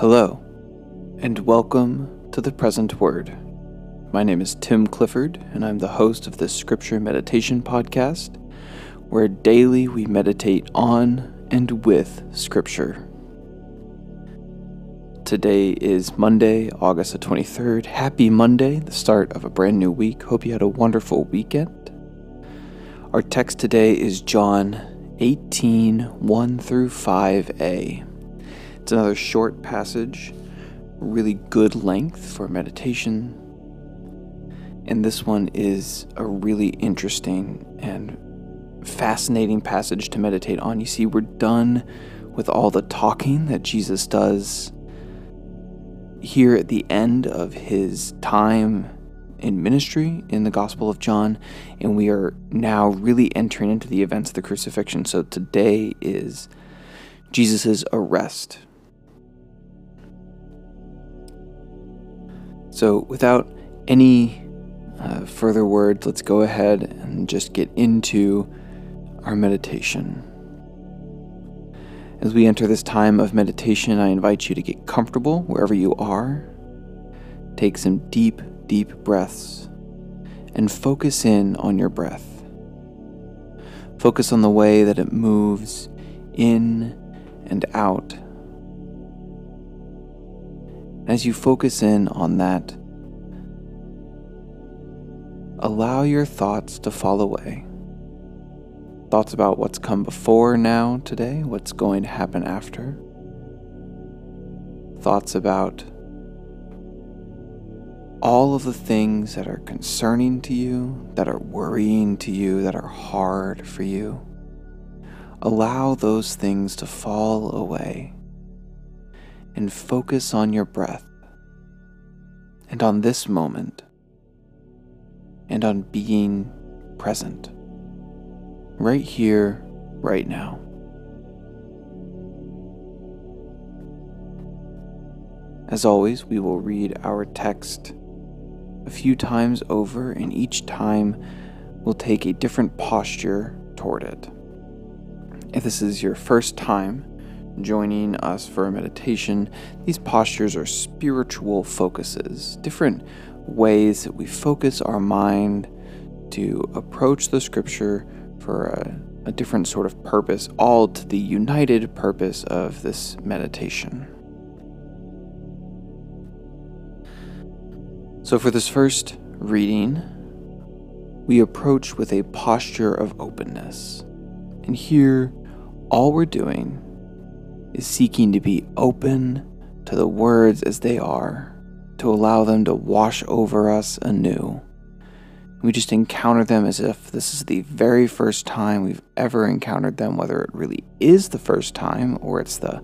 Hello, and welcome to the present word. My name is Tim Clifford, and I'm the host of this scripture meditation podcast, where daily we meditate on and with scripture. Today is Monday, August the 23rd. Happy Monday, the start of a brand new week. Hope you had a wonderful weekend. Our text today is John 18 1 through 5a. It's another short passage, really good length for meditation. And this one is a really interesting and fascinating passage to meditate on. You see, we're done with all the talking that Jesus does here at the end of his time in ministry in the Gospel of John, and we are now really entering into the events of the crucifixion. So today is Jesus' arrest. So, without any uh, further words, let's go ahead and just get into our meditation. As we enter this time of meditation, I invite you to get comfortable wherever you are. Take some deep, deep breaths and focus in on your breath. Focus on the way that it moves in and out as you focus in on that, allow your thoughts to fall away. Thoughts about what's come before now, today, what's going to happen after. Thoughts about all of the things that are concerning to you, that are worrying to you, that are hard for you. Allow those things to fall away and focus on your breath and on this moment and on being present right here, right now. As always, we will read our text a few times over, and each time we'll take a different posture toward it. If this is your first time joining us for a meditation, these postures are spiritual focuses, different ways that we focus our mind to approach the scripture for a, a different sort of purpose, all to the united purpose of this meditation. So, for this first reading, we approach with a posture of openness. And here, all we're doing is seeking to be open to the words as they are, to allow them to wash over us anew. We just encounter them as if this is the very first time we've ever encountered them, whether it really is the first time or it's the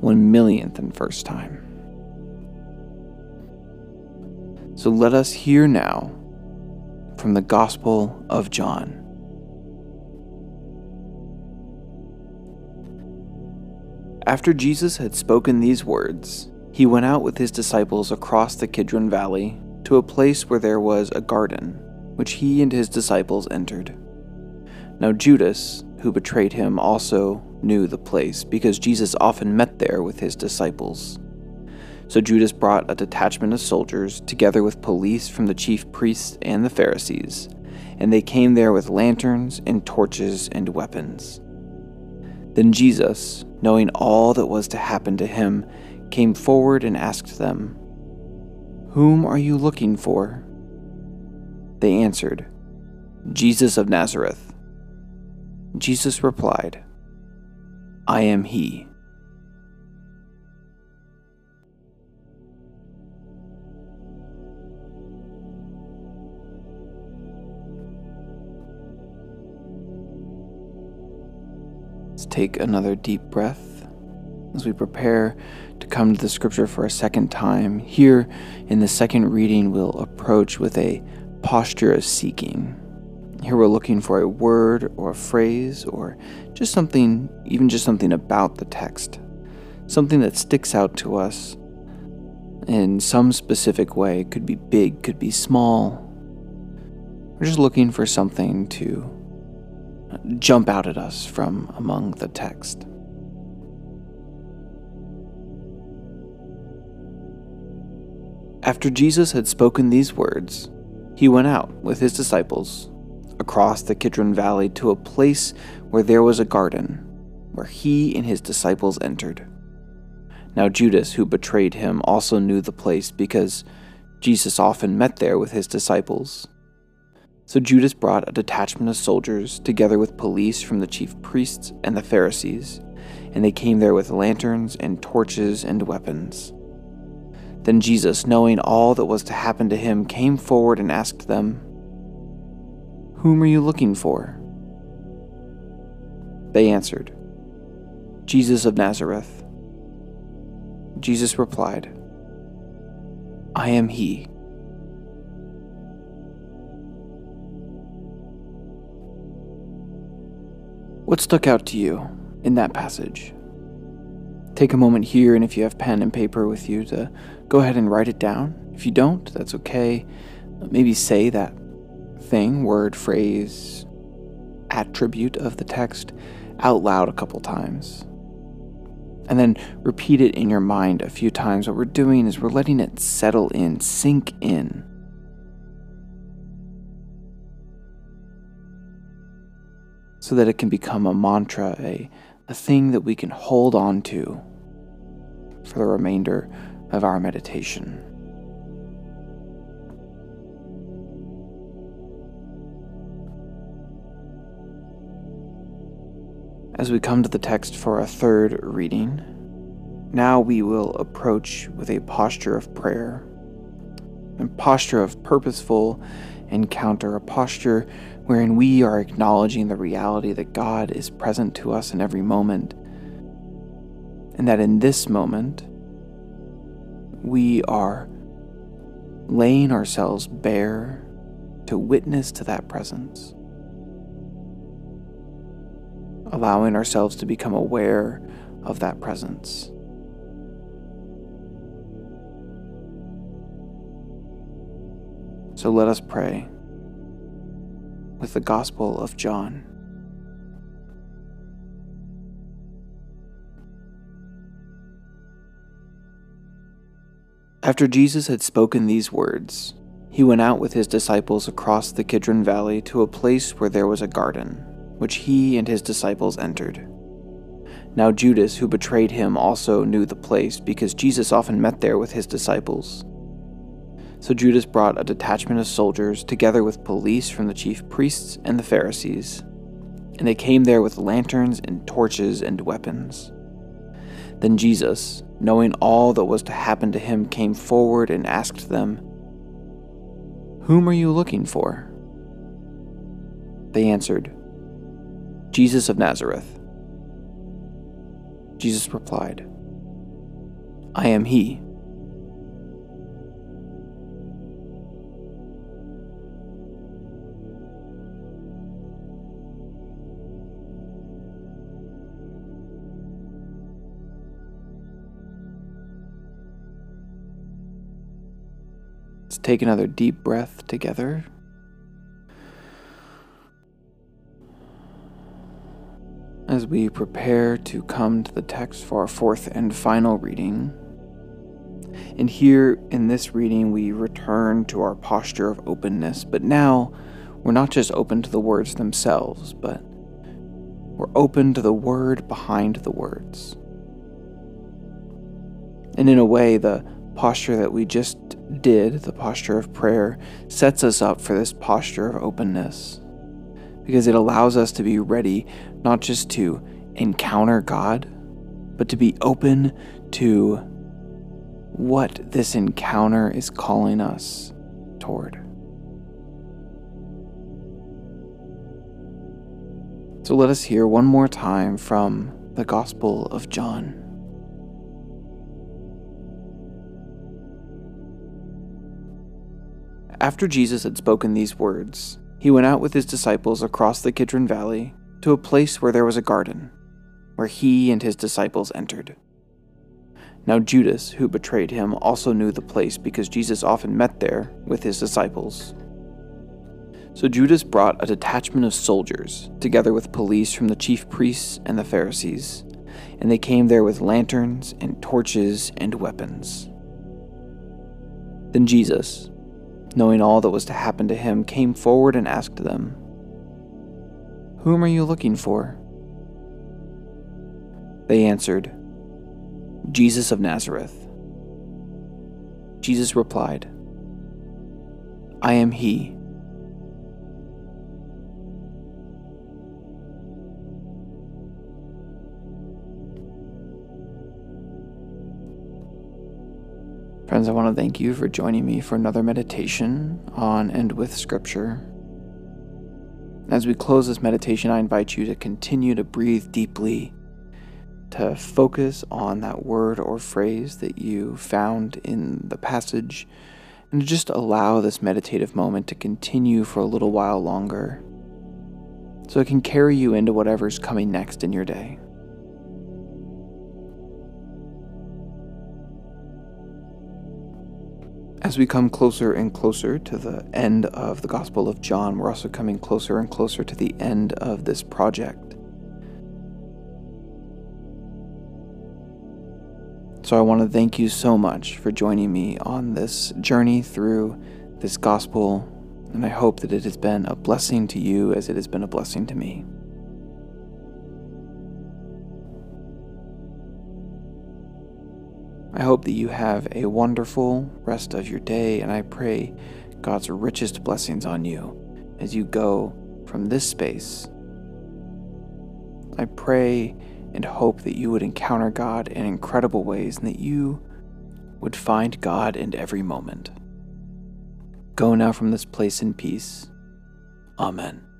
one millionth and first time. So let us hear now from the Gospel of John. After Jesus had spoken these words, he went out with his disciples across the Kidron Valley to a place where there was a garden, which he and his disciples entered. Now Judas, who betrayed him, also knew the place, because Jesus often met there with his disciples. So Judas brought a detachment of soldiers, together with police from the chief priests and the Pharisees, and they came there with lanterns and torches and weapons. Then Jesus, knowing all that was to happen to him, came forward and asked them, Whom are you looking for? They answered, Jesus of Nazareth. Jesus replied, I am he. Let's take another deep breath as we prepare to come to the scripture for a second time. Here in the second reading, we'll approach with a posture of seeking. Here we're looking for a word or a phrase or just something, even just something about the text, something that sticks out to us in some specific way. It could be big, could be small. We're just looking for something to jump out at us from among the text. After Jesus had spoken these words, he went out with his disciples across the Kidron Valley to a place where there was a garden, where he and his disciples entered. Now, Judas, who betrayed him, also knew the place because Jesus often met there with his disciples. So Judas brought a detachment of soldiers, together with police from the chief priests and the Pharisees, and they came there with lanterns and torches and weapons. Then Jesus, knowing all that was to happen to him, came forward and asked them, Whom are you looking for? They answered, Jesus of Nazareth. Jesus replied, I am he. What stuck out to you in that passage? Take a moment here, and if you have pen and paper with you, to go ahead and write it down. If you don't, that's okay. Maybe say that thing, word, phrase, attribute of the text out loud a couple times. And then repeat it in your mind a few times. What we're doing is we're letting it settle in, sink in. So that it can become a mantra, a a thing that we can hold on to for the remainder of our meditation. As we come to the text for a third reading, now we will approach with a posture of prayer, a posture of purposeful encounter, a posture wherein we are acknowledging the reality that God is present to us in every moment, and that in this moment, we are laying ourselves bare to witness to that presence, allowing ourselves to become aware of that presence. So let us pray with the Gospel of John. After Jesus had spoken these words, he went out with his disciples across the Kidron Valley to a place where there was a garden, which he and his disciples entered. Now Judas, who betrayed him, also knew the place because Jesus often met there with his disciples. So Judas brought a detachment of soldiers, together with police from the chief priests and the Pharisees. And they came there with lanterns and torches and weapons. Then Jesus, knowing all that was to happen to him, came forward and asked them, Whom are you looking for? They answered, Jesus of Nazareth. Jesus replied, I am he. Let's take another deep breath together. As we prepare to come to the text for our fourth and final reading. And here in this reading, we return to our posture of openness, but now we're not just open to the words themselves, but we're open to the word behind the words. And in a way, the posture that we just did, the posture of prayer, sets us up for this posture of openness because it allows us to be ready not just to encounter God, but to be open to what this encounter is calling us toward. So let us hear one more time from the Gospel of John. After Jesus had spoken these words, he went out with his disciples across the Kidron Valley to a place where there was a garden, where he and his disciples entered. Now Judas, who betrayed him, also knew the place because Jesus often met there with his disciples. So Judas brought a detachment of soldiers, together with police from the chief priests and the Pharisees, and they came there with lanterns and torches and weapons. Then Jesus, knowing all that was to happen to him, came forward and asked them, Whom are you looking for? They answered, Jesus of Nazareth. Jesus replied, I am he. Friends, I want to thank you for joining me for another meditation on and with Scripture. As we close this meditation, I invite you to continue to breathe deeply, to focus on that word or phrase that you found in the passage, and to just allow this meditative moment to continue for a little while longer so it can carry you into whatever's coming next in your day. As we come closer and closer to the end of the Gospel of John, we're also coming closer and closer to the end of this project. So I want to thank you so much for joining me on this journey through this Gospel, and I hope that it has been a blessing to you as it has been a blessing to me. Hope that you have a wonderful rest of your day, and I pray God's richest blessings on you as you go from this space. I pray and hope that you would encounter God in incredible ways and that you would find God in every moment. Go now from this place in peace. Amen.